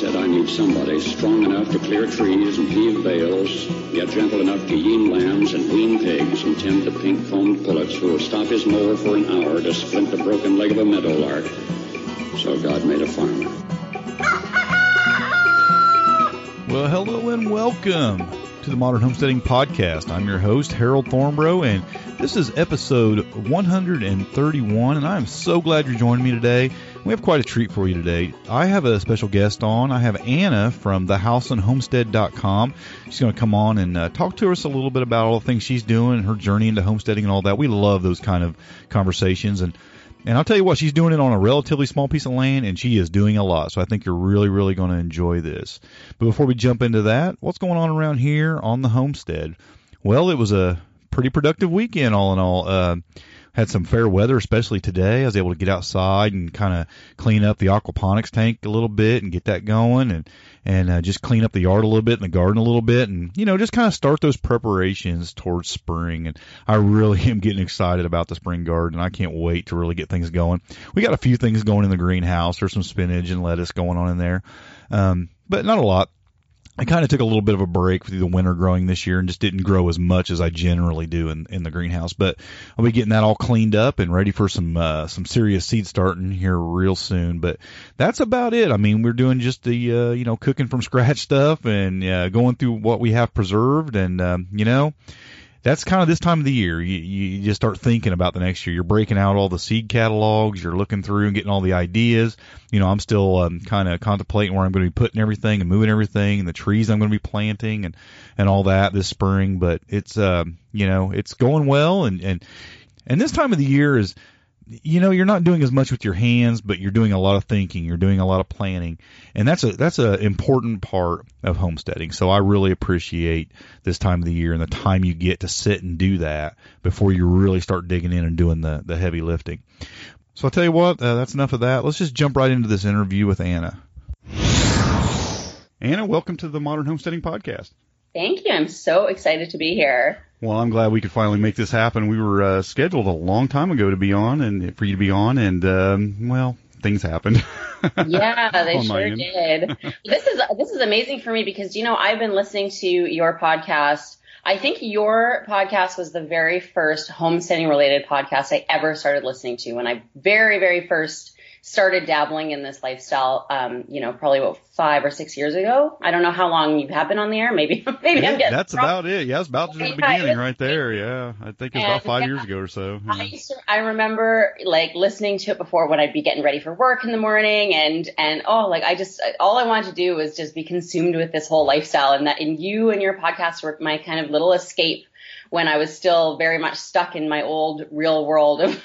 Said, I need somebody strong enough to clear trees and heave bales, yet gentle enough to yean lambs and wean pigs and tend the pink foamed pullets who will stop his mower for an hour to splint the broken leg of a meadowlark. So God made a farmer. Well, hello and welcome to the Modern Homesteading Podcast. I'm your host, Harold Thornbrough, and this is episode 131, and I'm so glad you're joining me today. We have quite a treat for you today. I have a special guest on. I have Anna from thehouseandhomestead.com. She's going to come on and uh, talk to us a little bit about all the things she's doing and her journey into homesteading and all that. We love those kind of conversations, and and I'll tell you what, she's doing it on a relatively small piece of land, and she is doing a lot. So I think you're really, really going to enjoy this. But before we jump into that, what's going on around here on the homestead? Well, it was a pretty productive weekend, all in all. Uh, had some fair weather, especially today. I was able to get outside and kind of clean up the aquaponics tank a little bit and get that going, and and uh, just clean up the yard a little bit and the garden a little bit, and you know just kind of start those preparations towards spring. And I really am getting excited about the spring garden. I can't wait to really get things going. We got a few things going in the greenhouse. There's some spinach and lettuce going on in there, um, but not a lot. I kind of took a little bit of a break through the winter growing this year and just didn't grow as much as I generally do in, in the greenhouse. But I'll be getting that all cleaned up and ready for some uh, some serious seed starting here real soon. But that's about it. I mean, we're doing just the uh, you know cooking from scratch stuff and uh, going through what we have preserved and um, you know that's kind of this time of the year. You, you just start thinking about the next year. You're breaking out all the seed catalogs. You're looking through and getting all the ideas. You know, I'm still um, kind of contemplating where I'm going to be putting everything and moving everything and the trees I'm going to be planting and and all that this spring. But it's um, you know, it's going well and and and this time of the year is you know you're not doing as much with your hands but you're doing a lot of thinking you're doing a lot of planning and that's a that's an important part of homesteading. So i really appreciate this time of the year and the time you get to sit and do that before you really start digging in and doing the the heavy lifting. So i'll tell you what uh, that's enough of that. Let's just jump right into this interview with anna. Anna welcome to the modern homesteading podcast. Thank you. I'm so excited to be here. Well, I'm glad we could finally make this happen. We were uh, scheduled a long time ago to be on and for you to be on, and um, well, things happened. yeah, they sure did. this is this is amazing for me because you know I've been listening to your podcast. I think your podcast was the very first homesteading related podcast I ever started listening to when I very very first started dabbling in this lifestyle, um, you know, probably about five or six years ago. I don't know how long you have been on the air. Maybe, maybe yeah, I'm getting That's about it. Yeah, it's about the beginning right there. Yeah, I think it's about five yeah, years ago or so. Yeah. I, to, I remember like listening to it before when I'd be getting ready for work in the morning, and and oh, like I just all I wanted to do was just be consumed with this whole lifestyle, and that and you and your podcast were my kind of little escape when I was still very much stuck in my old real world of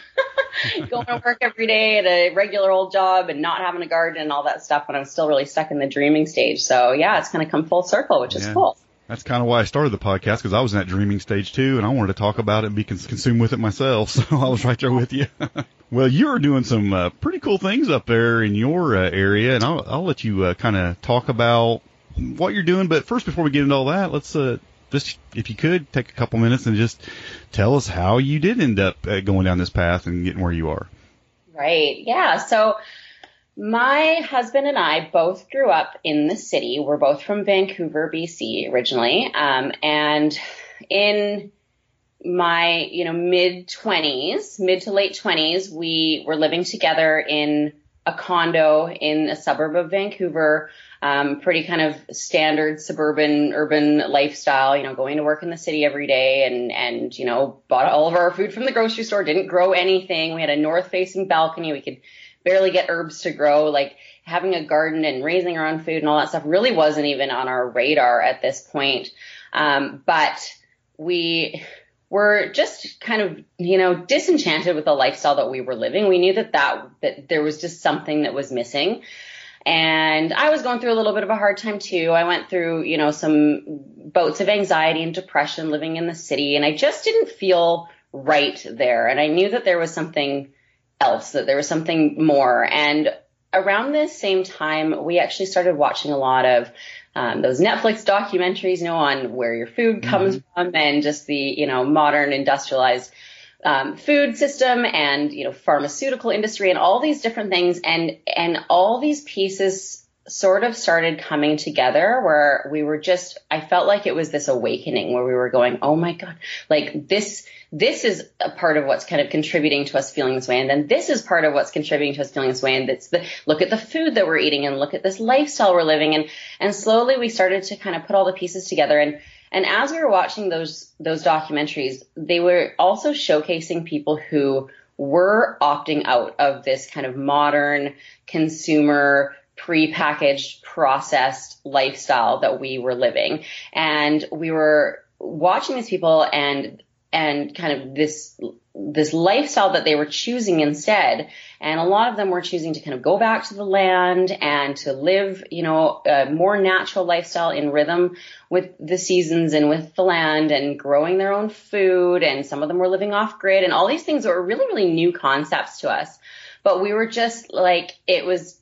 going to work every day at a regular old job and not having a garden and all that stuff when I was still really stuck in the dreaming stage. So yeah, it's kind of come full circle, which is cool. That's kind of why I started the podcast because I was in that dreaming stage too, and I wanted to talk about it and be cons- consumed with it myself. So I was right there with you. well, you are doing some uh, pretty cool things up there in your uh, area, and I'll, I'll let you uh, kind of talk about what you're doing. But first, before we get into all that, let's uh, just if you could take a couple minutes and just tell us how you did end up uh, going down this path and getting where you are. Right. Yeah. So my husband and I both grew up in the city. We're both from Vancouver, BC originally. Um, and in my, you know, mid twenties, mid to late twenties, we were living together in a condo in a suburb of Vancouver um, pretty kind of standard suburban urban lifestyle, you know, going to work in the city every day and, and, you know, bought all of our food from the grocery store, didn't grow anything. We had a north facing balcony. We could barely get herbs to grow. Like having a garden and raising our own food and all that stuff really wasn't even on our radar at this point. Um, but we, were just kind of, you know, disenchanted with the lifestyle that we were living. We knew that that, that there was just something that was missing. And I was going through a little bit of a hard time too. I went through, you know, some bouts of anxiety and depression living in the city and I just didn't feel right there. And I knew that there was something else, that there was something more. And around this same time, we actually started watching a lot of um, those Netflix documentaries, you know, on where your food comes mm-hmm. from and just the, you know, modern industrialized um, food system and, you know, pharmaceutical industry and all these different things. And, and all these pieces sort of started coming together where we were just, I felt like it was this awakening where we were going, oh my God, like this, this is a part of what's kind of contributing to us feeling this way. And then this is part of what's contributing to us feeling this way. And it's the, look at the food that we're eating and look at this lifestyle we're living. And, and slowly we started to kind of put all the pieces together. And, and as we were watching those, those documentaries, they were also showcasing people who were opting out of this kind of modern consumer pre-packaged, processed lifestyle that we were living. And we were watching these people and and kind of this this lifestyle that they were choosing instead. And a lot of them were choosing to kind of go back to the land and to live, you know, a more natural lifestyle in rhythm with the seasons and with the land and growing their own food. And some of them were living off grid and all these things were really, really new concepts to us but we were just like it was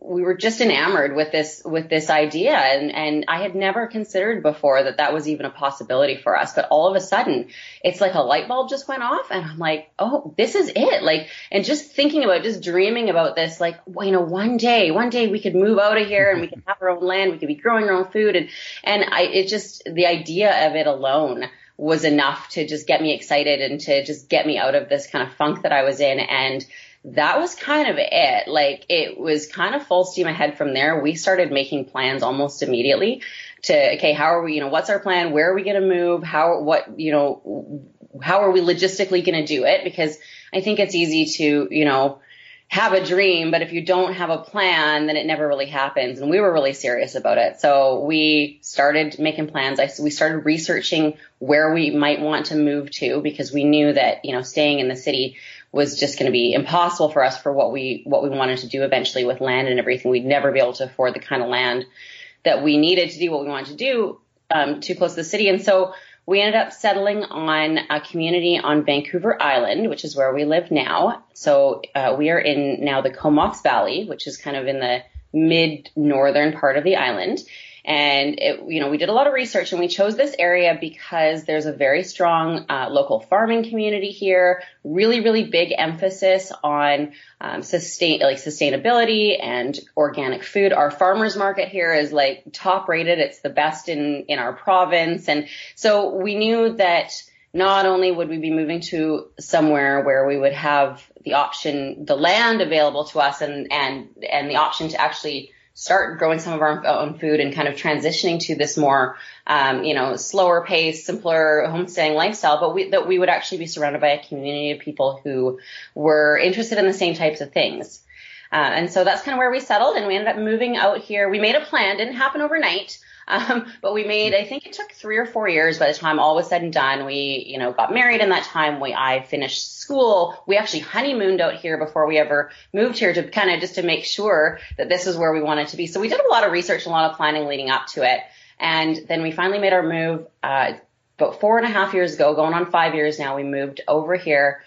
we were just enamored with this with this idea. And and I had never considered before that that was even a possibility for us. But all of a sudden it's like a light bulb just went off and I'm like oh this is it. Like and just thinking about just dreaming about this like well, you know one day one day we could move out of here and we could have our own land we could be growing our own food. And and I it just the idea of it alone was enough to just get me excited and to just get me out of this kind of funk that I was in. And that was kind of it. Like it was kind of full steam ahead from there. We started making plans almost immediately to, okay, how are we, you know, what's our plan? Where are we going to move? How, what, you know, how are we logistically going to do it? Because I think it's easy to, you know, have a dream, but if you don't have a plan, then it never really happens. And we were really serious about it. So we started making plans. I, we started researching where we might want to move to because we knew that, you know, staying in the city was just going to be impossible for us for what we what we wanted to do eventually with land and everything. We'd never be able to afford the kind of land that we needed to do what we wanted to do um, too close to the city. And so we ended up settling on a community on Vancouver Island, which is where we live now. So uh, we are in now the Comox Valley, which is kind of in the mid northern part of the island. And it, you know, we did a lot of research and we chose this area because there's a very strong uh, local farming community here. Really, really big emphasis on um, sustain like sustainability and organic food. Our farmers market here is like top rated. It's the best in in our province, and so we knew that not only would we be moving to somewhere where we would have the option, the land available to us, and and and the option to actually start growing some of our own food and kind of transitioning to this more, um, you know, slower pace, simpler homesteading lifestyle, but we, that we would actually be surrounded by a community of people who were interested in the same types of things. Uh, and so that's kind of where we settled and we ended up moving out here. We made a plan, didn't happen overnight. Um, but we made, I think it took three or four years by the time all was said and done. We, you know, got married in that time. We, I finished school. We actually honeymooned out here before we ever moved here to kind of just to make sure that this is where we wanted to be. So we did a lot of research, a lot of planning leading up to it. And then we finally made our move, uh, about four and a half years ago, going on five years now. We moved over here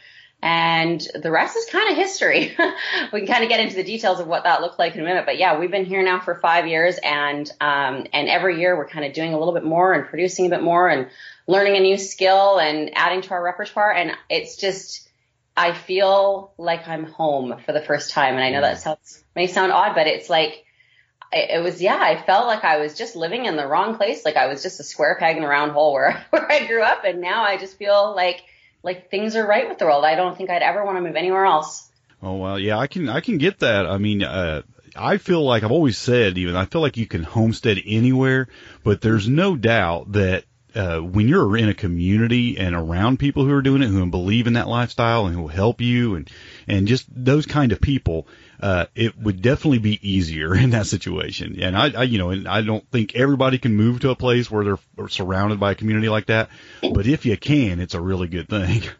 and the rest is kind of history. we can kind of get into the details of what that looked like in a minute, but yeah, we've been here now for five years, and um, and every year we're kind of doing a little bit more and producing a bit more and learning a new skill and adding to our repertoire, and it's just I feel like I'm home for the first time, and I know that sounds may sound odd, but it's like it was yeah i felt like i was just living in the wrong place. Like i was just a square peg in a round hole where where i grew up. And now i just feel like like things are right with the world. I don't think I'd ever want to move anywhere else. Oh well, yeah, I can I can get that. I mean, uh, I feel like I've always said even I feel like you can homestead anywhere, but there's no doubt that uh, when you're in a community and around people who are doing it, who believe in that lifestyle and who will help you and, and just those kind of people, uh, it would definitely be easier in that situation. And I, I, you know, and I don't think everybody can move to a place where they're surrounded by a community like that. But if you can, it's a really good thing.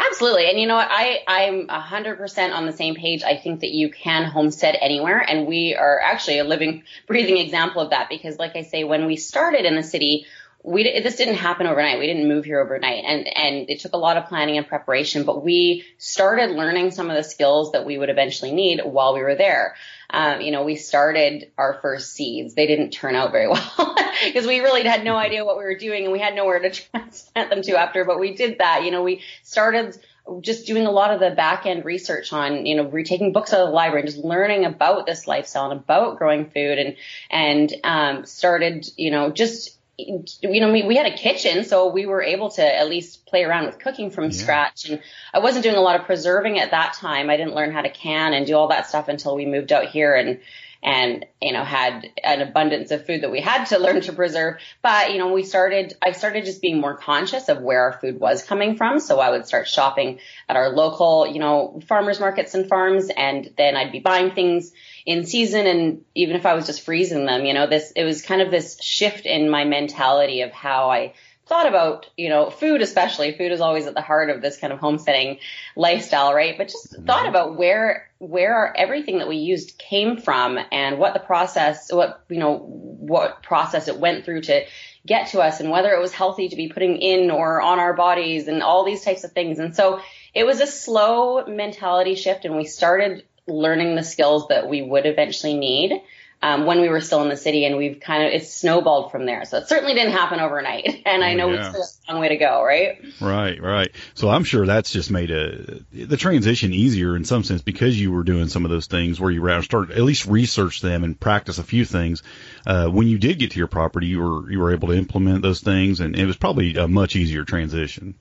Absolutely. And you know what? I, I'm 100% on the same page. I think that you can homestead anywhere. And we are actually a living, breathing example of that because, like I say, when we started in the city, we this didn't happen overnight. We didn't move here overnight, and and it took a lot of planning and preparation. But we started learning some of the skills that we would eventually need while we were there. Um, you know, we started our first seeds. They didn't turn out very well because we really had no idea what we were doing, and we had nowhere to transplant them to after. But we did that. You know, we started just doing a lot of the back end research on, you know, retaking books out of the library and just learning about this lifestyle and about growing food and, and, um, started, you know, just you know, we, we had a kitchen, so we were able to at least play around with cooking from yeah. scratch. And I wasn't doing a lot of preserving at that time. I didn't learn how to can and do all that stuff until we moved out here and, and, you know, had an abundance of food that we had to learn to preserve. But, you know, we started, I started just being more conscious of where our food was coming from. So I would start shopping at our local, you know, farmers markets and farms. And then I'd be buying things in season and even if I was just freezing them, you know, this, it was kind of this shift in my mentality of how I thought about, you know, food especially. Food is always at the heart of this kind of homesteading lifestyle, right? But just mm-hmm. thought about where where everything that we used came from and what the process, what you know, what process it went through to get to us, and whether it was healthy to be putting in or on our bodies, and all these types of things. And so it was a slow mentality shift, and we started learning the skills that we would eventually need um, when we were still in the city, and we've kind of it's snowballed from there. So it certainly didn't happen overnight, and I know yeah. we still have a long way to go, right? Right, right. So I'm sure that's just made a the transition easier in some sense because you were doing some of those things where you were start at least research them and practice a few things. Uh, when you did get to your property, you were you were able to implement those things, and it was probably a much easier transition.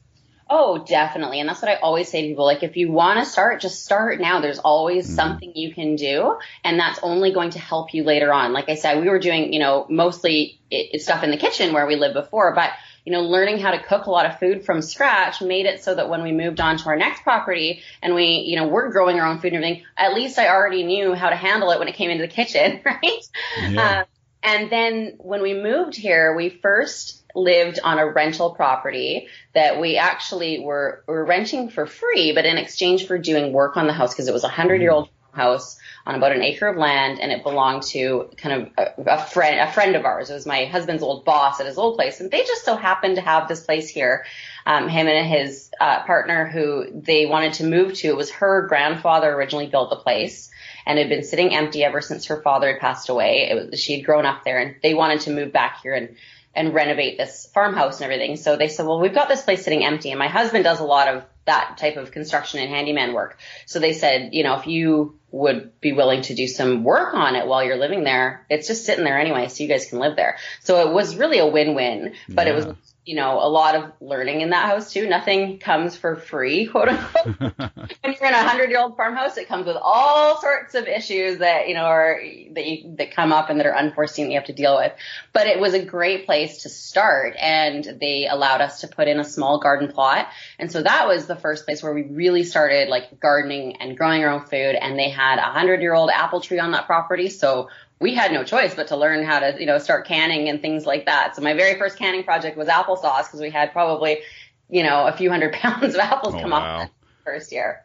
Oh, definitely. And that's what I always say to people. Like, if you want to start, just start now. There's always mm-hmm. something you can do. And that's only going to help you later on. Like I said, we were doing, you know, mostly stuff in the kitchen where we lived before, but you know, learning how to cook a lot of food from scratch made it so that when we moved on to our next property and we, you know, we're growing our own food and everything, at least I already knew how to handle it when it came into the kitchen, right? Yeah. Uh, and then when we moved here, we first lived on a rental property that we actually were, were renting for free, but in exchange for doing work on the house because it was a hundred year old house on about an acre of land and it belonged to kind of a, a, friend a friend of ours. It was my husband's old boss at his old place and they just so happened to have this place here. Um, him and his uh, partner who they wanted to move to. It was her grandfather originally built the place and had been sitting empty ever since her father had passed away. Was, she had grown up there and they wanted to move back here and and renovate this farmhouse and everything. So they said, well, we've got this place sitting empty and my husband does a lot of that type of construction and handyman work. So they said, you know, if you would be willing to do some work on it while you're living there, it's just sitting there anyway, so you guys can live there. So it was really a win-win, but yeah. it was you know, a lot of learning in that house too. Nothing comes for free, quote unquote. when you're in a hundred year old farmhouse, it comes with all sorts of issues that, you know, are, that you, that come up and that are unforeseen that you have to deal with. But it was a great place to start and they allowed us to put in a small garden plot. And so that was the first place where we really started like gardening and growing our own food. And they had a hundred year old apple tree on that property. So we had no choice but to learn how to, you know, start canning and things like that. So my very first canning project was applesauce because we had probably, you know, a few hundred pounds of apples oh, come wow. off first year.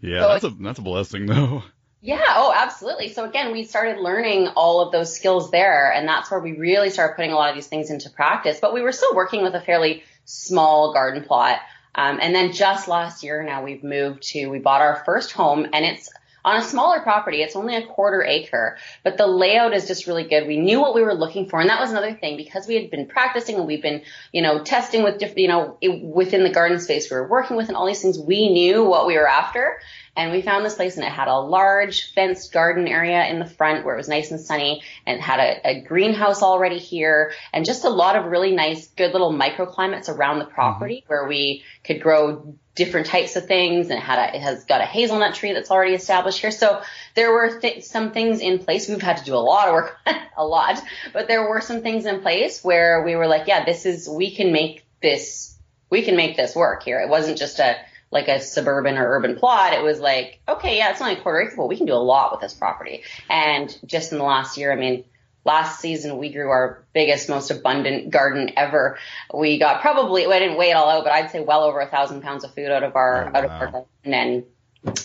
Yeah, so that's a that's a blessing though. Yeah, oh, absolutely. So again, we started learning all of those skills there, and that's where we really started putting a lot of these things into practice. But we were still working with a fairly small garden plot. Um, and then just last year, now we've moved to, we bought our first home, and it's on a smaller property, it's only a quarter acre, but the layout is just really good. We knew what we were looking for. And that was another thing because we had been practicing and we've been, you know, testing with different, you know, within the garden space we were working with and all these things. We knew what we were after. And we found this place and it had a large fenced garden area in the front where it was nice and sunny and had a, a greenhouse already here and just a lot of really nice, good little microclimates around the property mm-hmm. where we could grow different types of things and it had a, it has got a hazelnut tree that's already established here. So there were th- some things in place. We've had to do a lot of work, a lot, but there were some things in place where we were like, yeah, this is, we can make this, we can make this work here. It wasn't just a, like a suburban or urban plot. It was like, okay, yeah, it's only a quarter acre, but we can do a lot with this property. And just in the last year, I mean, last season we grew our biggest, most abundant garden ever. We got probably, I didn't weigh it all out, but I'd say well over a thousand pounds of food out of our, oh, out of our garden and,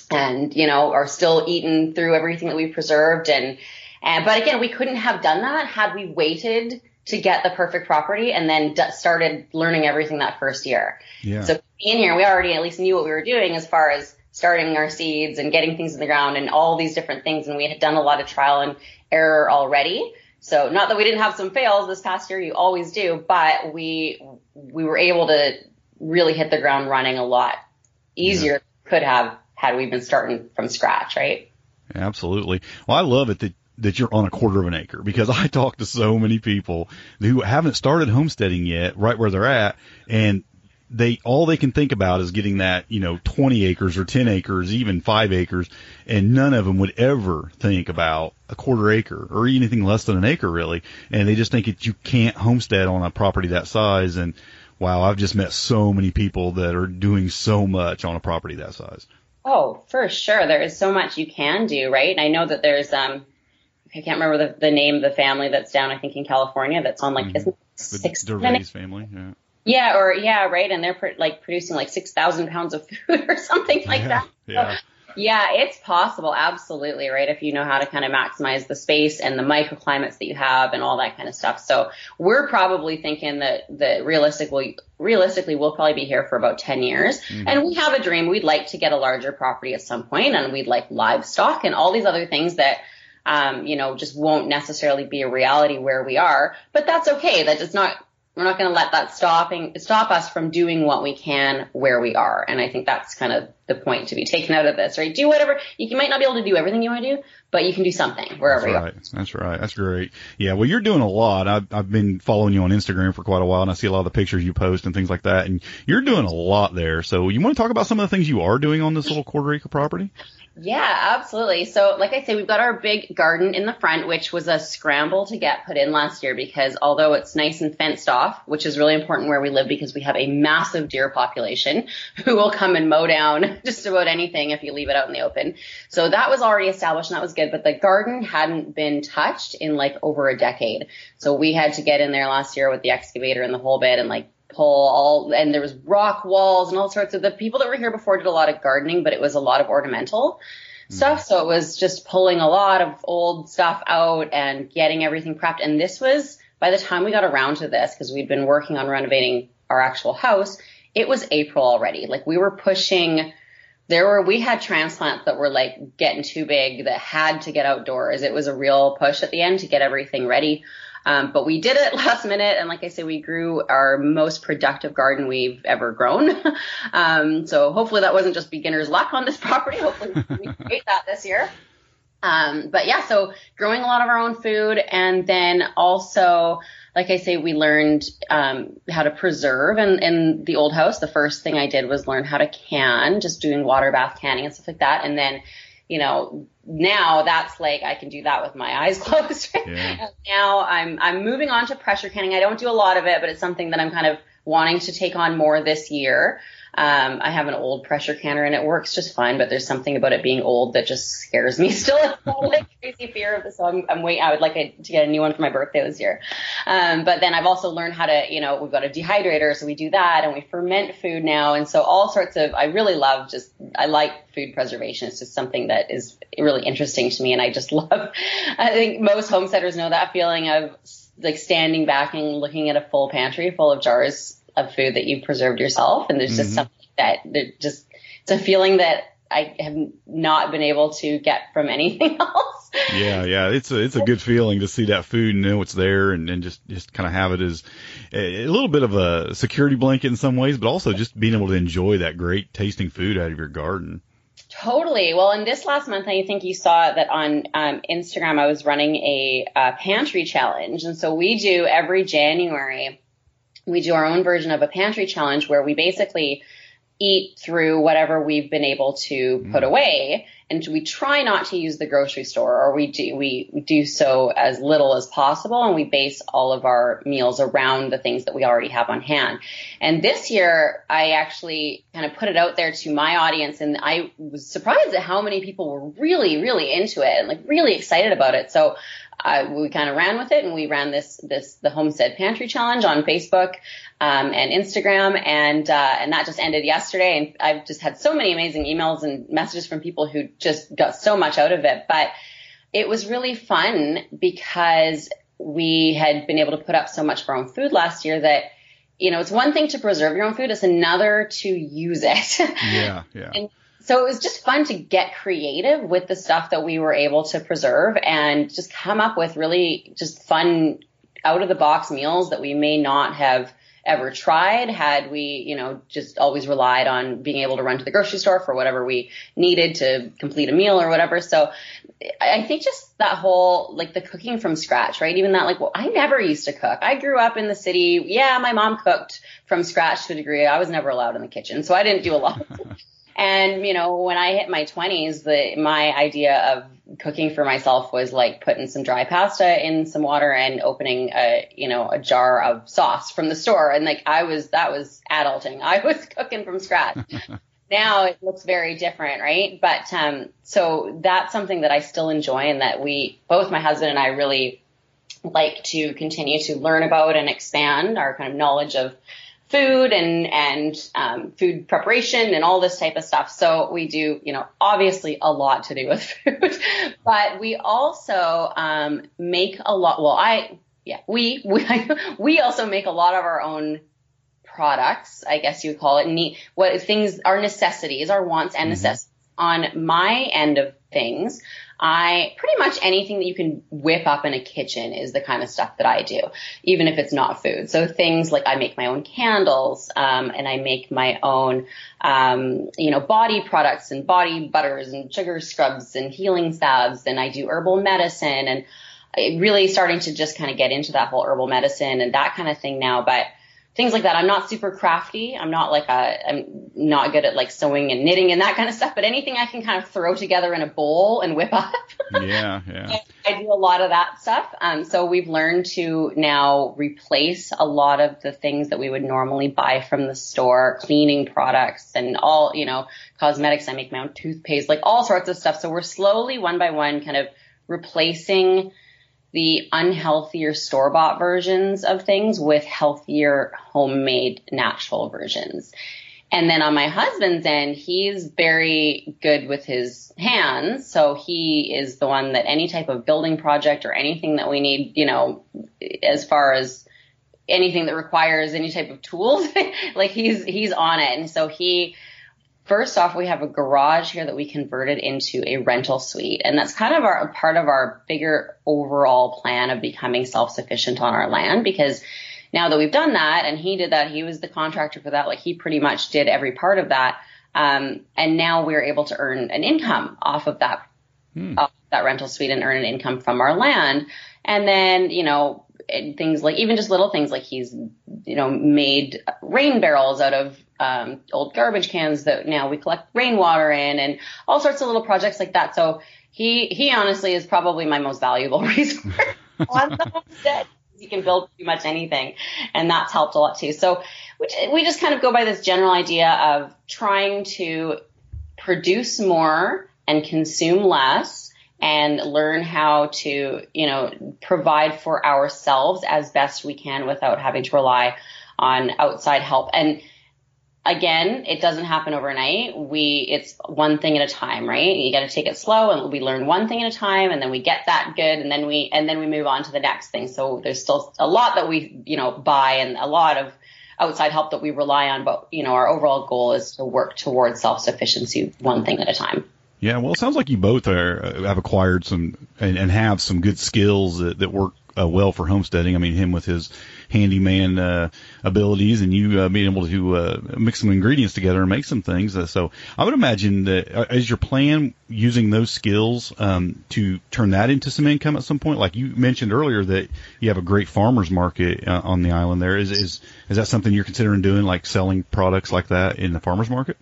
and, you know, are still eating through everything that we preserved. And, and, but again, we couldn't have done that had we waited to get the perfect property and then d- started learning everything that first year. Yeah. So in here, we already at least knew what we were doing as far as starting our seeds and getting things in the ground and all these different things. And we had done a lot of trial and error already. So not that we didn't have some fails this past year, you always do, but we, we were able to really hit the ground running a lot easier yeah. could have had we been starting from scratch, right? Absolutely. Well, I love it that that you're on a quarter of an acre because I talk to so many people who haven't started homesteading yet, right where they're at, and they all they can think about is getting that you know 20 acres or 10 acres, even five acres, and none of them would ever think about a quarter acre or anything less than an acre really, and they just think that you can't homestead on a property that size. And wow, I've just met so many people that are doing so much on a property that size. Oh, for sure, there is so much you can do, right? And I know that there's um I can't remember the, the name of the family that's down, I think in California, that's on like, mm-hmm. isn't six the Dervaes family, yeah. Yeah, or yeah, right, and they're pr- like producing like six thousand pounds of food or something like yeah, that. So, yeah, it's possible, absolutely, right? If you know how to kind of maximize the space and the microclimates that you have and all that kind of stuff. So we're probably thinking that that realistically, realistically, we'll probably be here for about ten years, mm-hmm. and we have a dream. We'd like to get a larger property at some point, and we'd like livestock and all these other things that um, you know, just won't necessarily be a reality where we are. But that's okay. That does not, we're not going to let that stopping, stop us from doing what we can where we are. And I think that's kind of the point to be taken out of this, right? Do whatever, you might not be able to do everything you want to do, but you can do something wherever That's you right. are. That's right. That's great. Yeah. Well, you're doing a lot. I've, I've been following you on Instagram for quite a while and I see a lot of the pictures you post and things like that. And you're doing a lot there. So you want to talk about some of the things you are doing on this little quarter acre property? Yeah, absolutely. So, like I say, we've got our big garden in the front, which was a scramble to get put in last year because although it's nice and fenced off, which is really important where we live because we have a massive deer population who will come and mow down just about anything if you leave it out in the open. So that was already established and that was good, but the garden hadn't been touched in like over a decade. So we had to get in there last year with the excavator and the whole bit and like pull all, and there was rock walls and all sorts of, the people that were here before did a lot of gardening, but it was a lot of ornamental mm. stuff. So it was just pulling a lot of old stuff out and getting everything prepped. And this was, by the time we got around to this, because we'd been working on renovating our actual house, it was April already. Like we were pushing, there were, we had transplants that were like getting too big that had to get outdoors. It was a real push at the end to get everything ready. Um, but we did it last minute, and like I say, we grew our most productive garden we've ever grown. um, so hopefully that wasn't just beginner's luck on this property. Hopefully we create that this year. Um, but yeah, so growing a lot of our own food, and then also, like I say, we learned um, how to preserve. And in the old house, the first thing I did was learn how to can, just doing water bath canning and stuff like that, and then you know, now that's like I can do that with my eyes closed. Yeah. now I'm I'm moving on to pressure canning. I don't do a lot of it, but it's something that I'm kind of wanting to take on more this year. Um, I have an old pressure canner and it works just fine, but there's something about it being old that just scares me still. Like crazy fear of this. So I'm, I'm waiting. I would like a, to get a new one for my birthday this year. Um, but then I've also learned how to, you know, we've got a dehydrator, so we do that and we ferment food now. And so all sorts of, I really love just, I like food preservation. It's just something that is really interesting to me. And I just love, I think most homesteaders know that feeling of like standing back and looking at a full pantry full of jars of food that you've preserved yourself. And there's just mm-hmm. something that just, it's a feeling that I have not been able to get from anything else. Yeah, yeah, it's a it's a good feeling to see that food and know it's there, and, and just just kind of have it as a, a little bit of a security blanket in some ways, but also just being able to enjoy that great tasting food out of your garden. Totally. Well, in this last month, I think you saw that on um, Instagram, I was running a, a pantry challenge, and so we do every January we do our own version of a pantry challenge where we basically eat through whatever we've been able to put mm. away. And we try not to use the grocery store or we do we do so as little as possible and we base all of our meals around the things that we already have on hand. And this year i actually kind of put it out there to my audience and i was surprised at how many people were really really into it and like really excited about it. So I, we kind of ran with it and we ran this, this, the homestead pantry challenge on Facebook, um, and Instagram. And, uh, and that just ended yesterday. And I've just had so many amazing emails and messages from people who just got so much out of it. But it was really fun because we had been able to put up so much of our own food last year that you know, it's one thing to preserve your own food, it's another to use it. Yeah, yeah. and so it was just fun to get creative with the stuff that we were able to preserve and just come up with really just fun out of the box meals that we may not have ever tried had we, you know, just always relied on being able to run to the grocery store for whatever we needed to complete a meal or whatever. So I think just that whole, like the cooking from scratch, right? Even that, like, well, I never used to cook. I grew up in the city. Yeah, my mom cooked from scratch to a degree. I was never allowed in the kitchen, so I didn't do a lot. And, you know, when I hit my 20s, the, my idea of cooking for myself was like putting some dry pasta in some water and opening a, you know, a jar of sauce from the store. And like I was, that was adulting. I was cooking from scratch. now it looks very different, right? But, um, so that's something that I still enjoy and that we, both my husband and I really like to continue to learn about and expand our kind of knowledge of food and and um, food preparation and all this type of stuff. So we do, you know, obviously a lot to do with food, but we also um, make a lot. Well, I yeah, we we we also make a lot of our own products. I guess you would call it. Neat. What things are necessities, our wants and mm-hmm. necessities. On my end of things, I pretty much anything that you can whip up in a kitchen is the kind of stuff that I do, even if it's not food. So things like I make my own candles, um, and I make my own, um, you know, body products and body butters and sugar scrubs and healing salves, and I do herbal medicine and really starting to just kind of get into that whole herbal medicine and that kind of thing now. But things like that. I'm not super crafty. I'm not like a, I'm not good at like sewing and knitting and that kind of stuff, but anything I can kind of throw together in a bowl and whip up. yeah, yeah. I do a lot of that stuff. Um, so we've learned to now replace a lot of the things that we would normally buy from the store, cleaning products and all, you know, cosmetics. I make my own toothpaste, like all sorts of stuff. So we're slowly one by one kind of replacing the unhealthier store bought versions of things with healthier homemade natural versions. And then on my husband's end, he's very good with his hands. So he is the one that any type of building project or anything that we need, you know, as far as anything that requires any type of tools, like he's, he's on it. And so he, First off, we have a garage here that we converted into a rental suite. And that's kind of our part of our bigger overall plan of becoming self-sufficient on our land because now that we've done that and he did that, he was the contractor for that. Like he pretty much did every part of that. Um, and now we're able to earn an income off of that, hmm. off that rental suite and earn an income from our land. And then, you know, things like even just little things like he's, you know, made rain barrels out of um, old garbage cans that now we collect rainwater in and all sorts of little projects like that. So he, he honestly is probably my most valuable resource on the can build pretty much anything and that's helped a lot too. So which we just kind of go by this general idea of trying to produce more and consume less and learn how to, you know, provide for ourselves as best we can without having to rely on outside help. And again, it doesn't happen overnight. We, it's one thing at a time, right? You got to take it slow and we learn one thing at a time and then we get that good and then we, and then we move on to the next thing. So there's still a lot that we, you know, buy and a lot of outside help that we rely on. But, you know, our overall goal is to work towards self-sufficiency one thing at a time. Yeah, well, it sounds like you both are, uh, have acquired some and, and have some good skills that, that work uh, well for homesteading. I mean, him with his handyman uh, abilities, and you uh, being able to uh, mix some ingredients together and make some things. Uh, so I would imagine that uh, is your plan using those skills um, to turn that into some income at some point. Like you mentioned earlier that you have a great farmers market uh, on the island. There is is is that something you're considering doing, like selling products like that in the farmers market?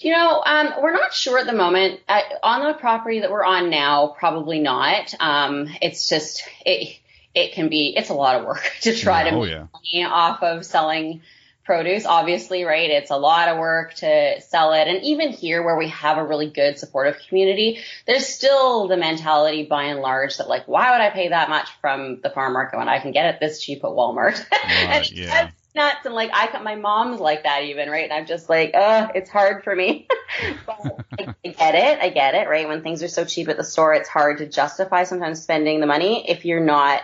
You know, um, we're not sure at the moment. Uh, on the property that we're on now, probably not. Um, it's just it it can be it's a lot of work to try to oh, make yeah. money off of selling produce. Obviously, right? It's a lot of work to sell it. And even here where we have a really good supportive community, there's still the mentality by and large that like, why would I pay that much from the farm market when I can get it this cheap at Walmart? Right, yeah. Nuts. And like, I, my mom's like that even, right? And I'm just like, uh, it's hard for me. but I, I get it. I get it, right? When things are so cheap at the store, it's hard to justify sometimes spending the money if you're not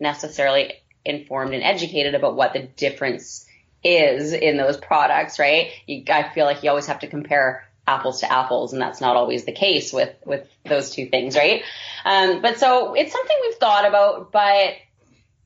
necessarily informed and educated about what the difference is in those products, right? You, I feel like you always have to compare apples to apples, and that's not always the case with with those two things, right? Um, but so it's something we've thought about, but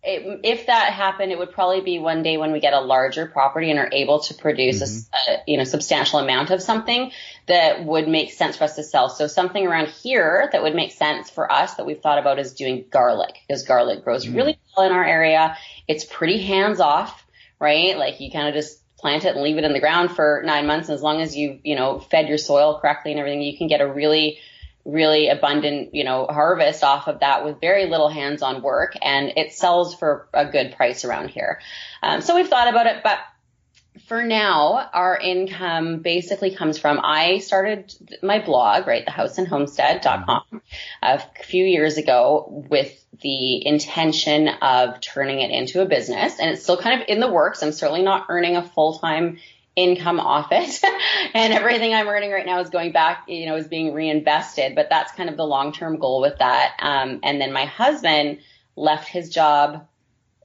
it, if that happened, it would probably be one day when we get a larger property and are able to produce mm-hmm. a, a, you know substantial amount of something that would make sense for us to sell. So something around here that would make sense for us that we've thought about is doing garlic because garlic grows mm-hmm. really well in our area. It's pretty hands off, right? Like you kind of just plant it and leave it in the ground for nine months. And as long as you you know fed your soil correctly and everything, you can get a really really abundant, you know, harvest off of that with very little hands-on work, and it sells for a good price around here. Um, so we've thought about it, but for now, our income basically comes from I started my blog, right, thehouseandhomestead.com, a few years ago with the intention of turning it into a business. And it's still kind of in the works. I'm certainly not earning a full time income off it and everything I'm earning right now is going back, you know, is being reinvested, but that's kind of the long-term goal with that. Um, and then my husband left his job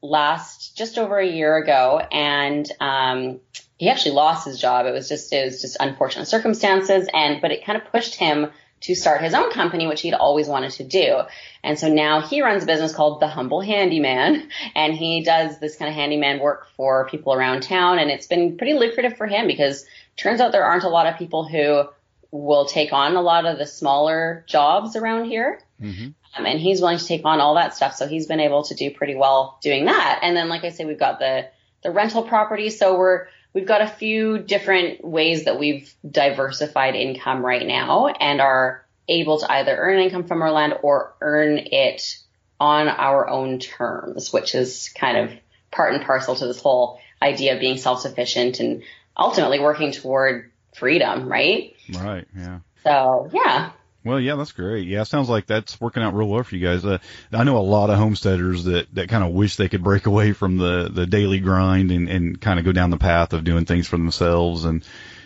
last just over a year ago and, um, he actually lost his job. It was just, it was just unfortunate circumstances and, but it kind of pushed him to start his own company, which he'd always wanted to do. And so now he runs a business called The Humble Handyman, and he does this kind of handyman work for people around town. And it's been pretty lucrative for him because turns out there aren't a lot of people who will take on a lot of the smaller jobs around here. Mm-hmm. Um, and he's willing to take on all that stuff. So he's been able to do pretty well doing that. And then, like I say, we've got the, the rental property. So we're, we've got a few different ways that we've diversified income right now and are able to either earn income from our land or earn it on our own terms, which is kind of part and parcel to this whole idea of being self-sufficient and ultimately working toward freedom, right? Right. Yeah. So yeah. Well, yeah, that's great. Yeah, sounds like that's working out real well for you guys. Uh, I know a lot of homesteaders that, that kind of wish they could break away from the, the daily grind and, and kind of go down the path of doing things for themselves. And,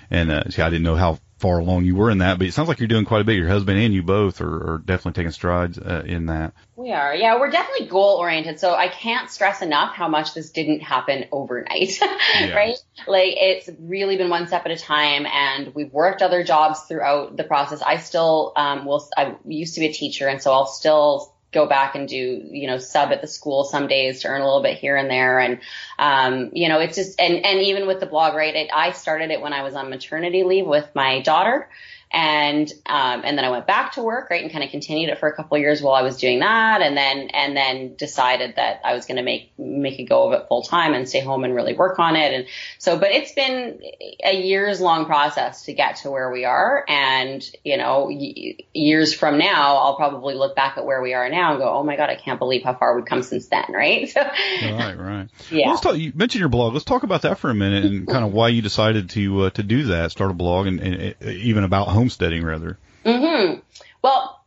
and, uh, see, I didn't know how far along you were in that, but it sounds like you're doing quite a bit. Your husband and you both are, are definitely taking strides uh, in that. We are, yeah, we're definitely goal oriented. So I can't stress enough how much this didn't happen overnight, yeah. right? Like it's really been one step at a time, and we've worked other jobs throughout the process. I still um, will. I used to be a teacher, and so I'll still go back and do, you know, sub at the school some days to earn a little bit here and there. And, um, you know, it's just, and, and even with the blog, right, it, I started it when I was on maternity leave with my daughter and um, and then I went back to work, right, and kind of continued it for a couple of years while I was doing that, and then and then decided that I was going to make make a go of it full time and stay home and really work on it, and so, but it's been a years long process to get to where we are, and you know, y- years from now, I'll probably look back at where we are now and go, oh my god, I can't believe how far we've come since then, right? So, right, right. Yeah. Well, let's talk. You mentioned your blog. Let's talk about that for a minute and kind of why you decided to uh, to do that, start a blog, and, and uh, even about home homesteading rather? Mm-hmm. Well,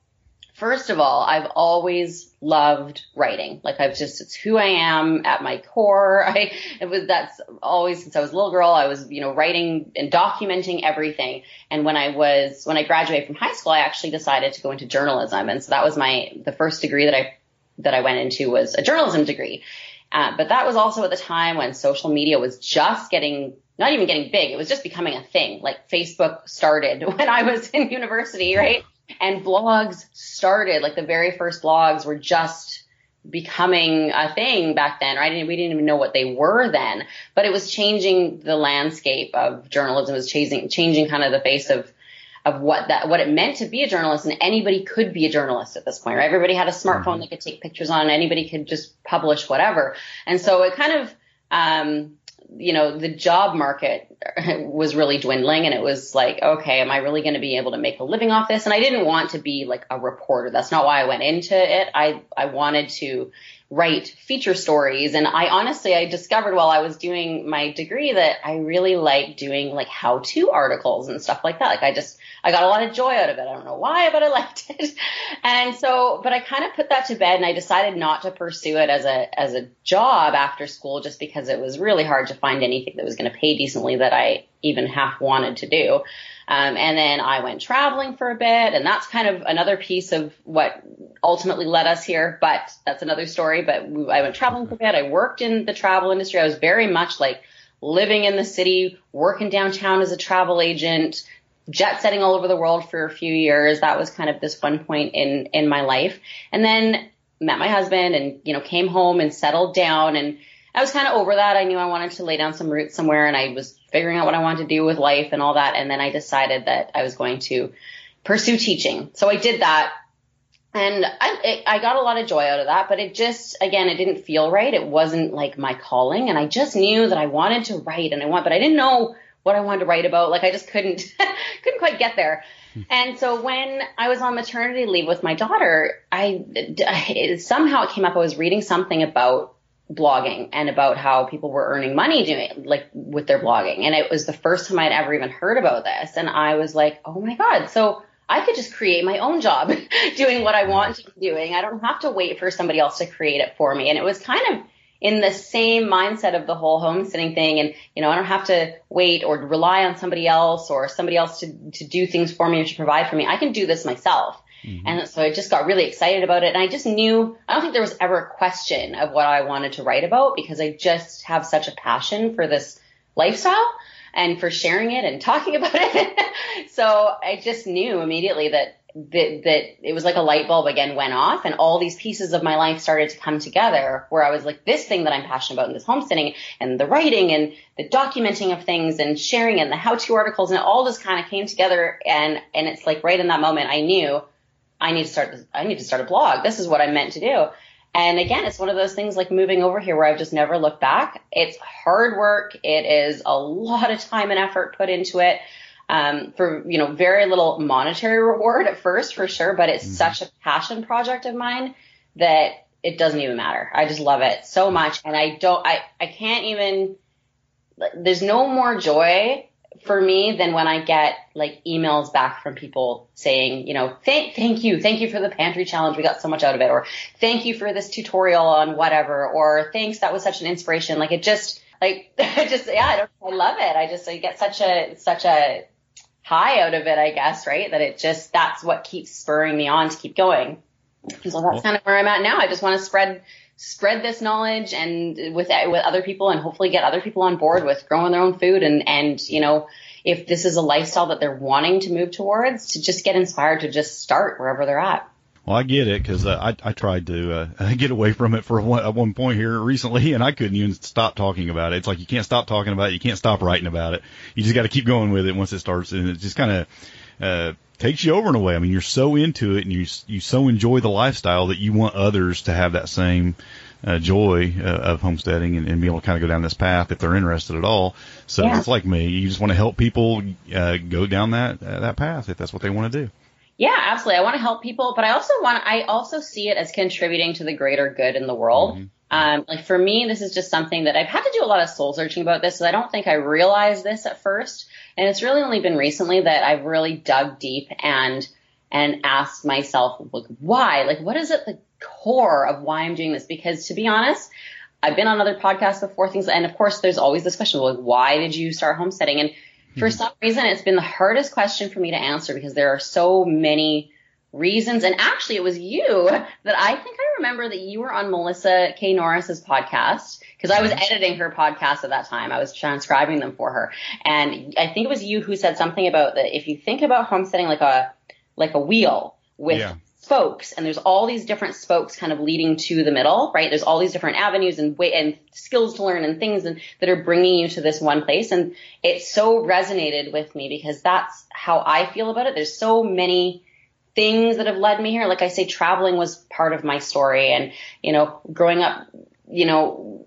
first of all, I've always loved writing. Like I've just, it's who I am at my core. I, it was, that's always since I was a little girl, I was, you know, writing and documenting everything. And when I was, when I graduated from high school, I actually decided to go into journalism. And so that was my, the first degree that I, that I went into was a journalism degree. Uh, but that was also at the time when social media was just getting not even getting big. It was just becoming a thing. Like Facebook started when I was in university, right? And blogs started, like the very first blogs were just becoming a thing back then, right? And we didn't even know what they were then, but it was changing the landscape of journalism. It was changing, changing kind of the face of, of what that, what it meant to be a journalist. And anybody could be a journalist at this point, right? Everybody had a smartphone mm-hmm. they could take pictures on. Anybody could just publish whatever. And so it kind of, um, you know, the job market was really dwindling and it was like, okay, am I really going to be able to make a living off this? And I didn't want to be like a reporter. That's not why I went into it. I, I wanted to write feature stories. And I honestly, I discovered while I was doing my degree that I really like doing like how to articles and stuff like that. Like I just, I got a lot of joy out of it. I don't know why, but I liked it. And so, but I kind of put that to bed and I decided not to pursue it as a, as a job after school just because it was really hard to find anything that was going to pay decently that I even half wanted to do. Um, and then I went traveling for a bit, and that's kind of another piece of what ultimately led us here. But that's another story. But I went traveling for a bit. I worked in the travel industry. I was very much like living in the city, working downtown as a travel agent, jet setting all over the world for a few years. That was kind of this one point in in my life. And then met my husband, and you know came home and settled down and I was kind of over that. I knew I wanted to lay down some roots somewhere and I was figuring out what I wanted to do with life and all that. And then I decided that I was going to pursue teaching. So I did that and I, it, I got a lot of joy out of that, but it just, again, it didn't feel right. It wasn't like my calling. And I just knew that I wanted to write and I want, but I didn't know what I wanted to write about. Like I just couldn't, couldn't quite get there. Hmm. And so when I was on maternity leave with my daughter, I, it, somehow it came up. I was reading something about blogging and about how people were earning money doing like with their blogging. And it was the first time I'd ever even heard about this. And I was like, oh my God. So I could just create my own job doing what I want to be doing. I don't have to wait for somebody else to create it for me. And it was kind of in the same mindset of the whole homesteading thing. And, you know, I don't have to wait or rely on somebody else or somebody else to, to do things for me or to provide for me. I can do this myself. Mm-hmm. And so I just got really excited about it. And I just knew, I don't think there was ever a question of what I wanted to write about because I just have such a passion for this lifestyle and for sharing it and talking about it. so I just knew immediately that, that, that it was like a light bulb again went off and all these pieces of my life started to come together where I was like, this thing that I'm passionate about in this homesteading and the writing and the documenting of things and sharing and the how to articles and it all this kind of came together. And, and it's like right in that moment I knew I need to start, I need to start a blog. This is what I'm meant to do. And again, it's one of those things like moving over here where I've just never looked back. It's hard work. It is a lot of time and effort put into it. Um, for, you know, very little monetary reward at first for sure, but it's mm-hmm. such a passion project of mine that it doesn't even matter. I just love it so much. And I don't, I, I can't even, there's no more joy for me than when I get like emails back from people saying, you know, thank, thank you. Thank you for the pantry challenge. We got so much out of it. Or thank you for this tutorial on whatever. Or thanks. That was such an inspiration. Like it just, like, just, yeah, I, don't, I love it. I just, I get such a, such a high out of it, I guess, right? That it just, that's what keeps spurring me on to keep going. So that's kind of where I'm at now. I just want to spread, spread this knowledge and with with other people and hopefully get other people on board with growing their own food and and you know if this is a lifestyle that they're wanting to move towards to just get inspired to just start wherever they're at. Well, I get it because uh, I I tried to uh, get away from it for one, at one point here recently, and I couldn't even stop talking about it. It's like you can't stop talking about it, you can't stop writing about it. You just got to keep going with it once it starts, and it just kind of uh, takes you over in a way. I mean, you're so into it, and you you so enjoy the lifestyle that you want others to have that same uh, joy uh, of homesteading and, and be able to kind of go down this path if they're interested at all. So yeah. it's like me. You just want to help people uh, go down that uh, that path if that's what they want to do. Yeah, absolutely. I want to help people, but I also want I also see it as contributing to the greater good in the world. Mm-hmm. Um, like for me, this is just something that I've had to do a lot of soul searching about this. So I don't think I realized this at first. And it's really only been recently that I've really dug deep and, and asked myself, like, why? Like, what is at the core of why I'm doing this? Because to be honest, I've been on other podcasts before things, and of course, there's always this question, like, why did you start homesteading? And for mm-hmm. some reason, it's been the hardest question for me to answer because there are so many reasons. And actually, it was you that I think I remember that you were on Melissa K. Norris's podcast because I was editing her podcast at that time. I was transcribing them for her. And I think it was you who said something about that if you think about homesteading like a, like a wheel with yeah. Spokes and there's all these different spokes kind of leading to the middle, right? There's all these different avenues and way and skills to learn and things and, that are bringing you to this one place. And it so resonated with me because that's how I feel about it. There's so many things that have led me here. Like I say, traveling was part of my story and, you know, growing up, you know,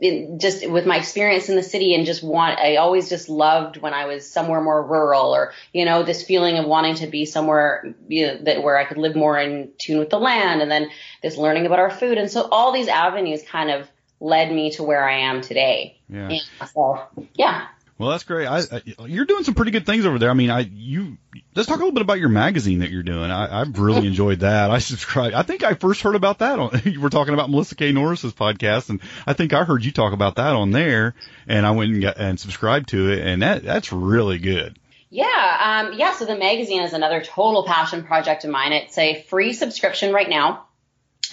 in just with my experience in the city and just want, I always just loved when I was somewhere more rural or, you know, this feeling of wanting to be somewhere you know, that where I could live more in tune with the land and then this learning about our food. And so all these avenues kind of led me to where I am today. Yeah. so, yeah. Well, that's great. I, I, you're doing some pretty good things over there. I mean, I you let's talk a little bit about your magazine that you're doing. I, I've really enjoyed that. I subscribed. I think I first heard about that on you were talking about Melissa K Norris's podcast, and I think I heard you talk about that on there, and I went and got, and subscribed to it, and that that's really good. Yeah, um, yeah. So the magazine is another total passion project of mine. It's a free subscription right now.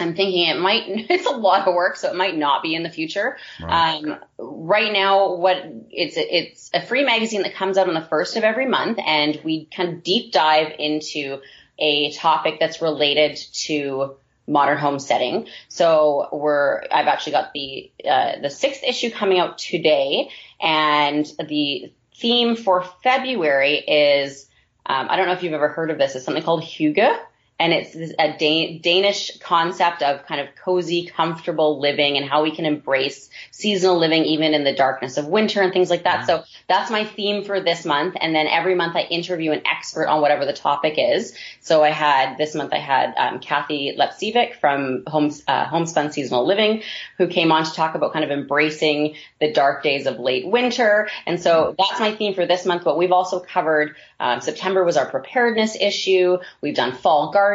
I'm thinking it might, it's a lot of work, so it might not be in the future. Right, um, right now, what it's, it's a free magazine that comes out on the first of every month and we kind of deep dive into a topic that's related to modern homesteading. So we're, I've actually got the, uh, the sixth issue coming out today and the theme for February is, um, I don't know if you've ever heard of this. It's something called Hygge and it's a Danish concept of kind of cozy, comfortable living and how we can embrace seasonal living even in the darkness of winter and things like that. So that's my theme for this month. And then every month I interview an expert on whatever the topic is. So I had this month I had um, Kathie Lapcevic from Homes, uh, Homespun Seasonal Living, who came on to talk about kind of embracing the dark days of late winter. And so that's my theme for this month. But we've also covered um, September was our preparedness issue. We've done fall gardening,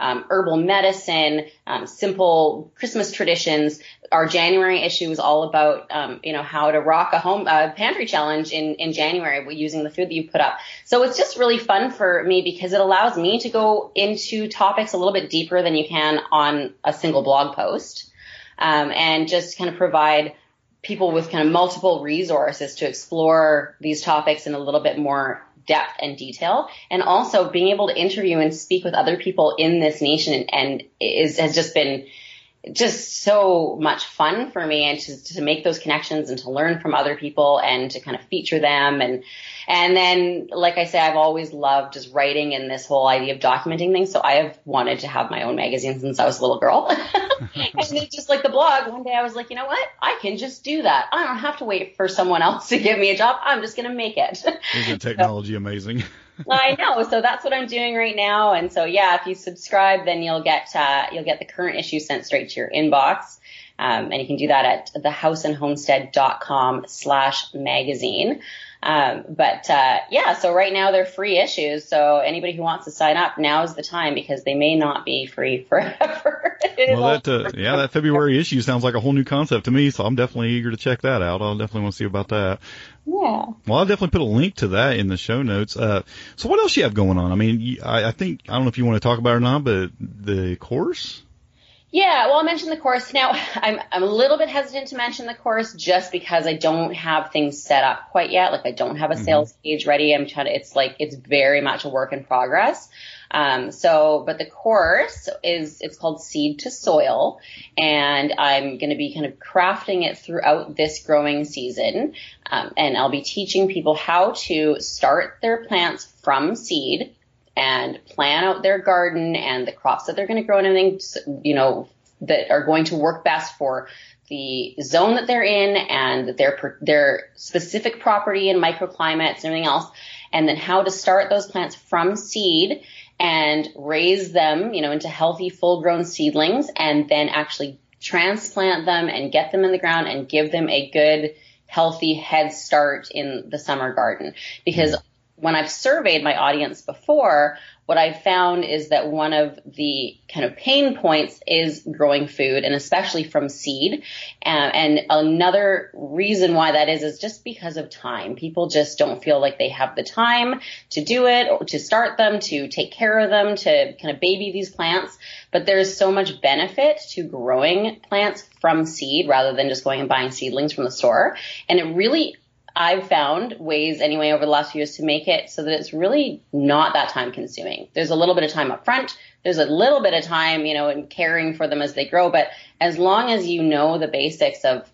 um, herbal medicine, um, simple Christmas traditions. Our January issue was all about, um, you know, how to rock a home uh, pantry challenge in in January using the food that you put up. So it's just really fun for me because it allows me to go into topics a little bit deeper than you can on a single blog post, um, and just kind of provide people with kind of multiple resources to explore these topics in a little bit more depth and detail. And also being able to interview and speak with other people in this nation and, and is has just been just so much fun for me and to, to make those connections and to learn from other people and to kind of feature them and and then like I say I've always loved just writing and this whole idea of documenting things so I have wanted to have my own magazine since I was a little girl and it's just like the blog one day I was like you know what I can just do that I don't have to wait for someone else to give me a job I'm just going to make it isn't technology so, amazing I know. So that's what I'm doing right now. And so yeah, if you subscribe, then you'll get uh, you'll get the current issue sent straight to your inbox. Um, and you can do that at thehouseandhomestead.com slash magazine. Um, but uh, yeah, so right now they're free issues. So anybody who wants to sign up, now is the time because they may not be free forever. well, that uh, yeah, that February issue sounds like a whole new concept to me. So I'm definitely eager to check that out. I'll definitely want to see about that. Yeah. Well, I'll definitely put a link to that in the show notes. Uh, so what else you have going on? I mean, I, I think I don't know if you want to talk about it or not, but the course. Yeah, well, I mentioned the course. Now, I'm I'm a little bit hesitant to mention the course just because I don't have things set up quite yet. Like I don't have a mm-hmm. sales mm-hmm. page ready. I'm trying to. It's like it's very much a work in progress. Um, so, but the course is it's called Seed to Soil, and I'm going to be kind of crafting it throughout this growing season, um, and I'll be teaching people how to start their plants from seed and plan out their garden and the crops that they're going to grow and everything, you know, that are going to work best for the zone that they're in and their their specific property and microclimates and everything else, and then how to start those plants from seed and raise them, you know, into healthy full-grown seedlings, and then actually transplant them and get them in the ground and give them a good healthy head start in the summer garden. Because when I've surveyed my audience before, what I've found is that one of the kind of pain points is growing food and especially from seed. Uh, and another reason why that is is just because of time. People just don't feel like they have the time to do it or to start them, to take care of them, to kind of baby these plants. But there's so much benefit to growing plants from seed rather than just going and buying seedlings from the store. And it really I've found ways anyway over the last few years to make it so that it's really not that time consuming. There's a little bit of time up front. There's a little bit of time, you know, in caring for them as they grow. But as long as you know the basics of,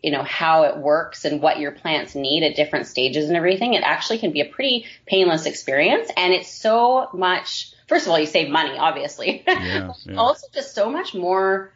you know, how it works and what your plants need at different stages and everything, it actually can be a pretty painless experience. And it's so much, first of all, you save money, obviously. Yeah, yeah. also just so much more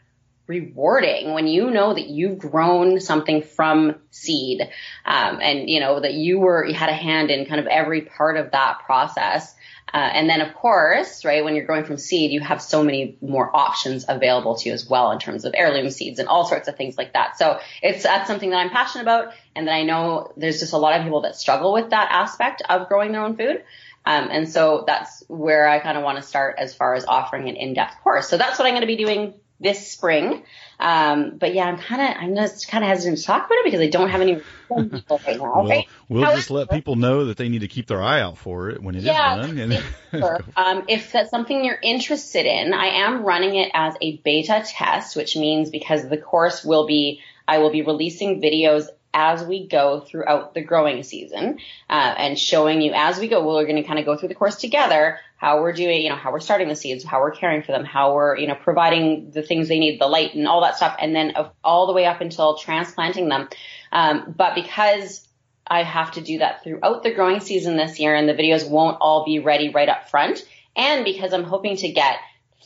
rewarding when you know that you've grown something from seed, um, and you know that you were you had a hand in kind of every part of that process. Uh, and then of course, right, when you're growing from seed, you have so many more options available to you as well in terms of heirloom seeds and all sorts of things like that. So it's, that's something that I'm passionate about and that I know there's just a lot of people that struggle with that aspect of growing their own food. Um, and so that's where I kind of want to start as far as offering an in-depth course. So that's what I'm going to be doing this spring. Um, but yeah, I'm kind of, I'm just kind of hesitant to talk about it because I don't have any people right now. Well, we'll However, just let people know that they need to keep their eye out for it when it yeah, is done. sure. um, if that's something you're interested in, I am running it as a beta test, which means because the course will be, I will be releasing videos as we go throughout the growing season uh, and showing you as we go. We're going to kind of go through the course together how we're doing, you know, how we're starting the seeds, how we're caring for them, how we're, you know, providing the things they need, the light and all that stuff, and then all the way up until transplanting them. Um, but because I have to do that throughout the growing season this year and the videos won't all be ready right up front, and because I'm hoping to get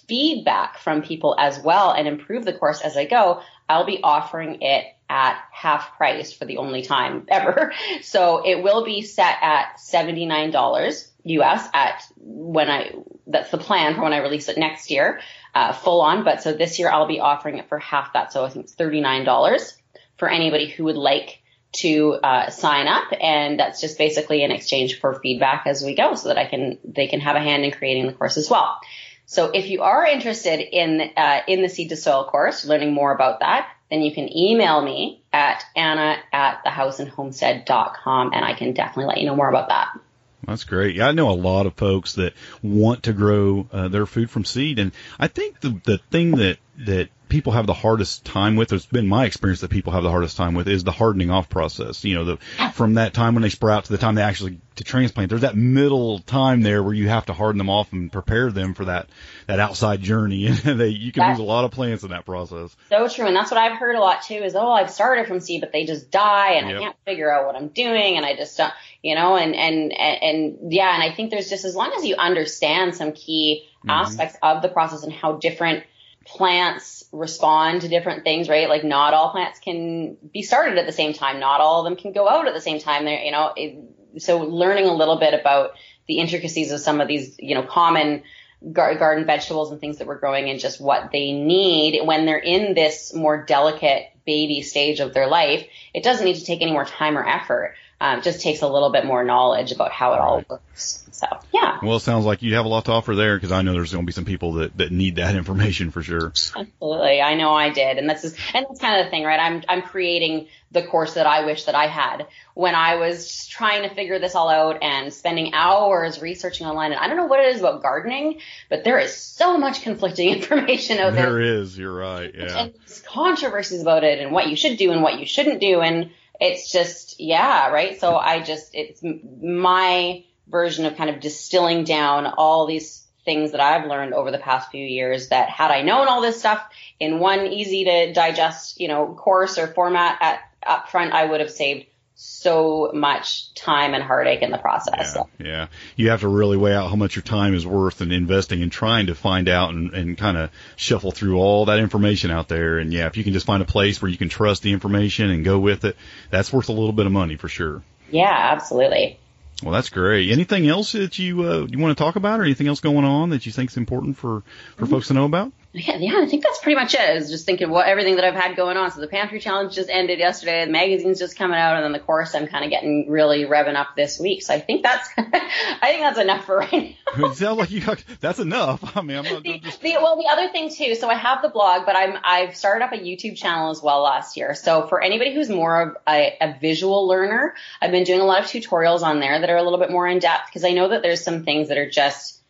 feedback from people as well and improve the course as I go, I'll be offering it at half price for the only time ever. So it will be set at $79 US at when I, that's the plan for when I release it next year, uh, full on. But so this year I'll be offering it for half that. So I think it's $39 for anybody who would like to uh, sign up, and that's just basically in exchange for feedback as we go, so that I can they can have a hand in creating the course as well. So if you are interested in uh, in the seed to soil course, learning more about that, then you can email me at anna at thehouseandhomestead.com, and I can definitely let you know more about that. That's great. Yeah, I know a lot of folks that want to grow uh, their food from seed, and I think the the thing that that people have the hardest time with, it's been my experience that people have the hardest time with, is the hardening off process. You know, the from that time when they sprout to the time they actually to transplant, there's that middle time there where you have to harden them off and prepare them for that that outside journey, and they you can that's lose a lot of plants in that process. So true, and that's what I've heard a lot too. Is oh, I've started from seed, but they just die, and yep. I can't figure out what I'm doing, and I just don't, you know, and and and, and yeah, and I think there's just as long as you understand some key mm-hmm. aspects of the process and how different plants respond to different things, right? Like not all plants can be started at the same time. Not all of them can go out at the same time. There, you know, it, so learning a little bit about the intricacies of some of these, you know, common gar- garden vegetables and things that we're growing and just what they need when they're in this more delicate baby stage of their life. It doesn't need to take any more time or effort. Um, just takes a little bit more knowledge about how it all works. So yeah. Well, it sounds like you have a lot to offer there because I know there's going to be some people that, that need that information for sure. Absolutely, I know I did, and that's just, and that's kind of the thing, right? I'm I'm creating the course that I wish that I had when I was trying to figure this all out and spending hours researching online. And I don't know what it is about gardening, but there is so much conflicting information out there. There is, you're right, yeah. And controversies about it and what you should do and what you shouldn't do, and it's just, yeah, right. So I just, it's my version of kind of distilling down all these things that I've learned over the past few years that had I known all this stuff in one easy to digest, you know, course or format at up front, I would have saved so much time and heartache in the process. Yeah, yeah. You have to really weigh out how much your time is worth in investing in trying to find out and, and kind of shuffle through all that information out there. And yeah, if you can just find a place where you can trust the information and go with it, that's worth a little bit of money for sure. Yeah, absolutely. Well, that's great. Anything else that you uh, you want to talk about, or anything else going on that you think is important for for mm-hmm. folks to know about? Yeah, yeah, I think that's pretty much it. I was just thinking what everything that I've had going on. So the pantry challenge just ended yesterday. The magazine's just coming out, and then the course I'm kind of getting really revving up this week. So I think that's I think that's enough for right now. it sounds like you got, that's enough. I mean, I'm not the, just... the, well, the other thing too. So I have the blog, but I'm I've started up a YouTube channel as well last year. So for anybody who's more of a, a visual learner, I've been doing a lot of tutorials on there that are a little bit more in depth because I know that there's some things that are just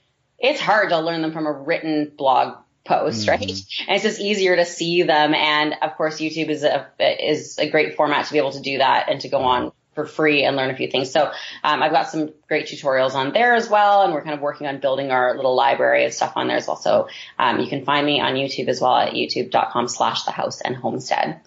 it's hard to learn them from a written blog post, mm-hmm. right? And it's just easier to see them. And of course, YouTube is a is a great format to be able to do that and to go on for free and learn a few things. So um, I've got some great tutorials on there as well, and we're kind of working on building our little library of stuff on there as well. So um, you can find me on YouTube as well at youtube.com slash the house and homestead.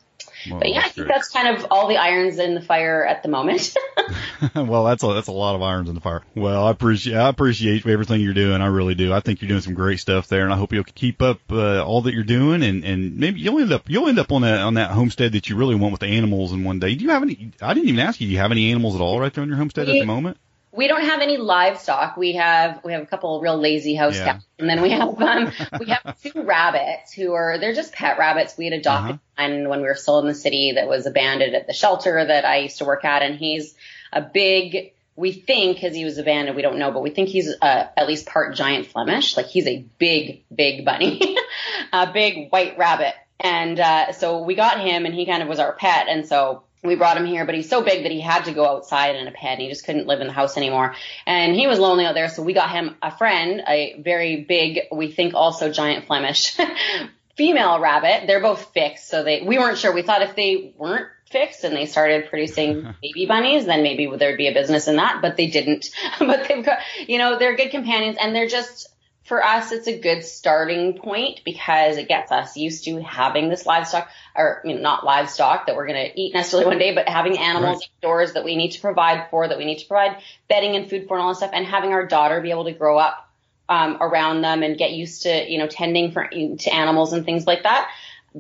Well, but yeah, I think that's kind of all the irons in the fire at the moment. well, that's a that's a lot of irons in the fire. Well, I appreciate I appreciate everything you're doing. I really do. I think you're doing some great stuff there, and I hope you'll keep up uh, all that you're doing, and and maybe you'll end up you'll end up on that on that homestead that you really want with the animals in one day. Do you have any? I didn't even ask you. Do you have any animals at all right there on your homestead at the moment? We don't have any livestock. We have we have a couple of real lazy house yeah. cats, and then we have um we have two rabbits who are they're just pet rabbits. We had adopted uh-huh. one when we were still in the city that was abandoned at the shelter that I used to work at, and he's a big. We think because he was abandoned, we don't know, but we think he's uh, at least part giant Flemish. Like he's a big, big bunny, a big white rabbit. And uh, so we got him, and he kind of was our pet. And so we brought him here, but he's so big that he had to go outside in a pen. He just couldn't live in the house anymore. And he was lonely out there, so we got him a friend, a very big, we think also giant Flemish female rabbit. They're both fixed, so they we weren't sure. We thought if they weren't fixed and they started producing baby bunnies, then maybe there'd be a business in that, but they didn't. but they've got, you know, they're good companions and they're just for us, it's a good starting point because it gets us used to having this livestock, or you know, not livestock that we're going to eat necessarily one day, but having animals right. outdoors that we need to provide for, that we need to provide bedding and food for, and all that stuff, and having our daughter be able to grow up um, around them and get used to you know tending for to animals and things like that.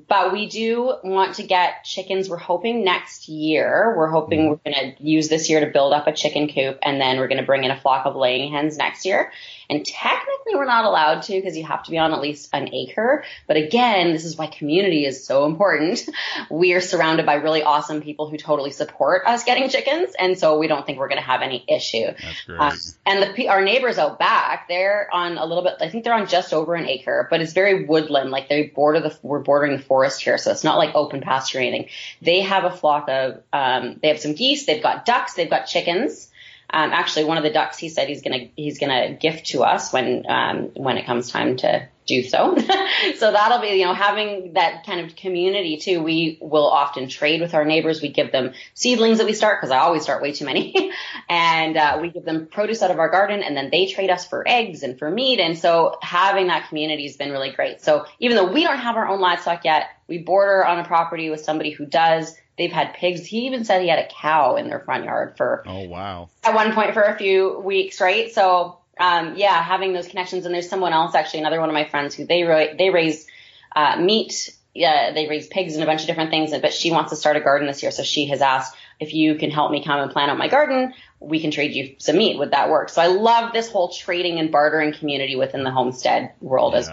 But we do want to get chickens. We're hoping next year. We're hoping mm-hmm. we're going to use this year to build up a chicken coop, and then we're going to bring in a flock of laying hens next year. And technically we're not allowed to because you have to be on at least an acre. But again, this is why community is so important. We are surrounded by really awesome people who totally support us getting chickens. And so we don't think we're going to have any issue. That's great. Uh, and the, our neighbors out back, they're on a little bit, I think they're on just over an acre, but it's very woodland. Like they border the, we're bordering the forest here. So it's not like open pasture or anything. They have a flock of, um, they have some geese, they've got ducks, they've got chickens. Um, actually, one of the ducks he said he's gonna he's gonna gift to us when um, when it comes time to do so. so that'll be you know having that kind of community too. We will often trade with our neighbors. We give them seedlings that we start because I always start way too many, and uh, we give them produce out of our garden, and then they trade us for eggs and for meat. And so having that community has been really great. So even though we don't have our own livestock yet, we border on a property with somebody who does They've had pigs. He even said he had a cow in their front yard for oh wow at one point for a few weeks, right? So um, yeah, having those connections. And there's someone else actually, another one of my friends who they ra- they raise uh, meat. Yeah, they raise pigs and a bunch of different things, but she wants to start a garden this year. So she has asked if you can help me come and plant out my garden, we can trade you some meat. Would that work? So I love this whole trading and bartering community within the homestead world yeah, as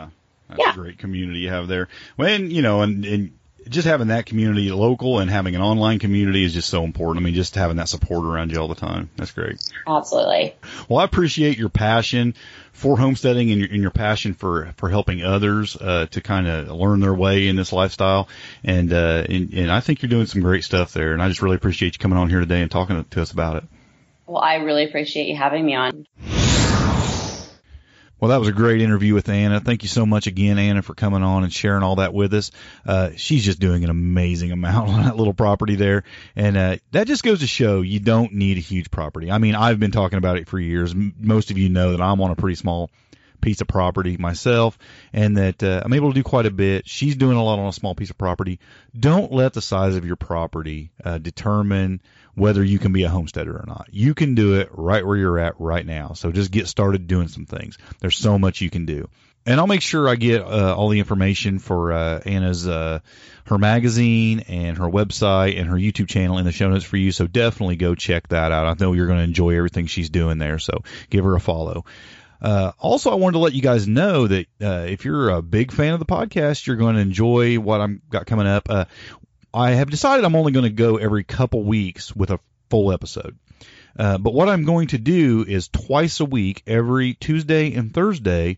that's yeah. a great community you have there. When, you know, and, and just having that community local and having an online community is just so important. I mean, just having that support around you all the time. That's great. Absolutely. Well, I appreciate your passion for homesteading and your, and your passion for, for helping others, uh, to kind of learn their way in this lifestyle. And, uh, and, and I think you're doing some great stuff there. And I just really appreciate you coming on here today and talking to us about it. Well, I really appreciate you having me on. Well, that was a great interview with Anna. Thank you so much again, Anna, for coming on and sharing all that with us. Uh, she's just doing an amazing amount on that little property there. And, uh, that just goes to show you don't need a huge property. I mean, I've been talking about it for years. Most of you know that I'm on a pretty small piece of property myself and that uh, I'm able to do quite a bit. She's doing a lot on a small piece of property. Don't let the size of your property uh, determine whether you can be a homesteader or not. You can do it right where you're at right now. So just get started doing some things. There's so much you can do. And I'll make sure I get uh, all the information for uh, Anna's uh, her magazine and her website and her YouTube channel in the show notes for you. So definitely go check that out. I know you're going to enjoy everything she's doing there. So give her a follow. Uh, also, I wanted to let you guys know that uh, if you're a big fan of the podcast, you're going to enjoy what I'm got coming up. Uh, I have decided I'm only going to go every couple weeks with a full episode. Uh, but what I'm going to do is twice a week, every Tuesday and Thursday,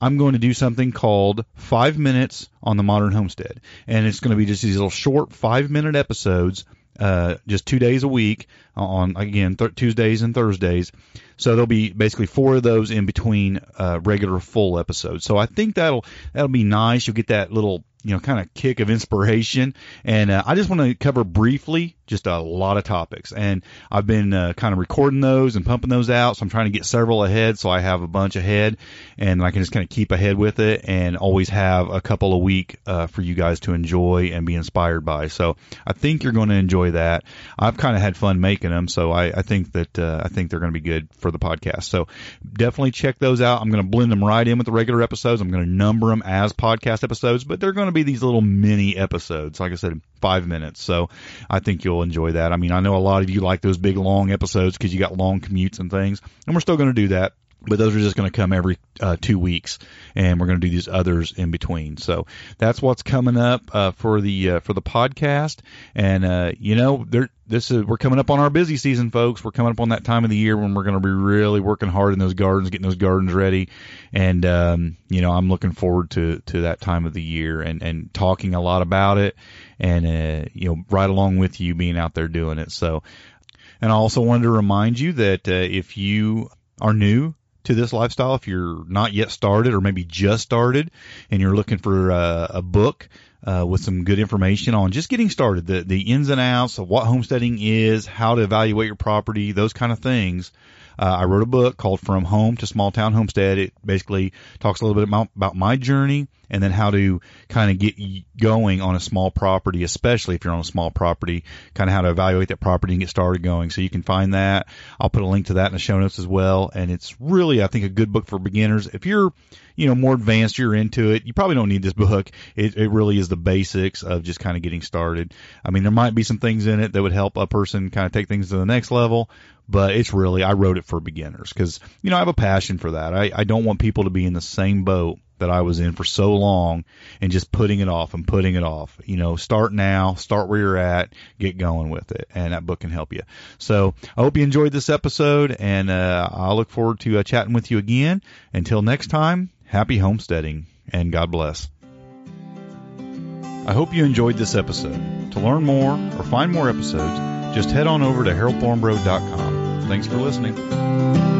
I'm going to do something called Five Minutes on the Modern Homestead. And it's going to be just these little short five minute episodes, uh, just two days a week on, again, th- Tuesdays and Thursdays. So there'll be basically four of those in between uh, regular full episodes. So I think that'll that'll be nice. You'll get that little you know, kind of kick of inspiration. And uh, I just want to cover briefly just a lot of topics. And I've been uh, kind of recording those and pumping those out. So I'm trying to get several ahead so I have a bunch ahead and I can just kind of keep ahead with it and always have a couple a week uh, for you guys to enjoy and be inspired by. So I think you're going to enjoy that. I've kind of had fun making them. So I, I think that, uh, I think they're going to be good for the podcast. So definitely check those out. I'm going to blend them right in with the regular episodes. I'm going to number them as podcast episodes, but they're going be these little mini episodes. Like I said, five minutes. So I think you'll enjoy that. I mean, I know a lot of you like those big long episodes because you got long commutes and things, and we're still going to do that. But those are just going to come every uh, two weeks, and we're going to do these others in between. So that's what's coming up uh, for the uh, for the podcast. And uh, you know, there this is we're coming up on our busy season, folks. We're coming up on that time of the year when we're going to be really working hard in those gardens, getting those gardens ready. And um, you know, I'm looking forward to to that time of the year and and talking a lot about it, and uh, you know, right along with you being out there doing it. So. And I also wanted to remind you that uh, if you are new to this lifestyle, if you're not yet started or maybe just started and you're looking for uh, a book uh, with some good information on just getting started, the, the ins and outs of what homesteading is, how to evaluate your property, those kind of things, uh, I wrote a book called From Home to Small Town Homestead. It basically talks a little bit about, about my journey and then how to kind of get going on a small property, especially if you're on a small property, kind of how to evaluate that property and get started going. So you can find that. I'll put a link to that in the show notes as well. And it's really, I think, a good book for beginners. If you're, you know, more advanced, you're into it, you probably don't need this book. It, it really is the basics of just kind of getting started. I mean, there might be some things in it that would help a person kind of take things to the next level, but it's really I wrote it for beginners because you know I have a passion for that. I, I don't want people to be in the same boat that I was in for so long and just putting it off and putting it off. You know, start now, start where you're at, get going with it, and that book can help you. So I hope you enjoyed this episode, and uh, I look forward to uh, chatting with you again. Until next time, happy homesteading and God bless. I hope you enjoyed this episode. To learn more or find more episodes, just head on over to haroldthornbro.com. Thanks for listening.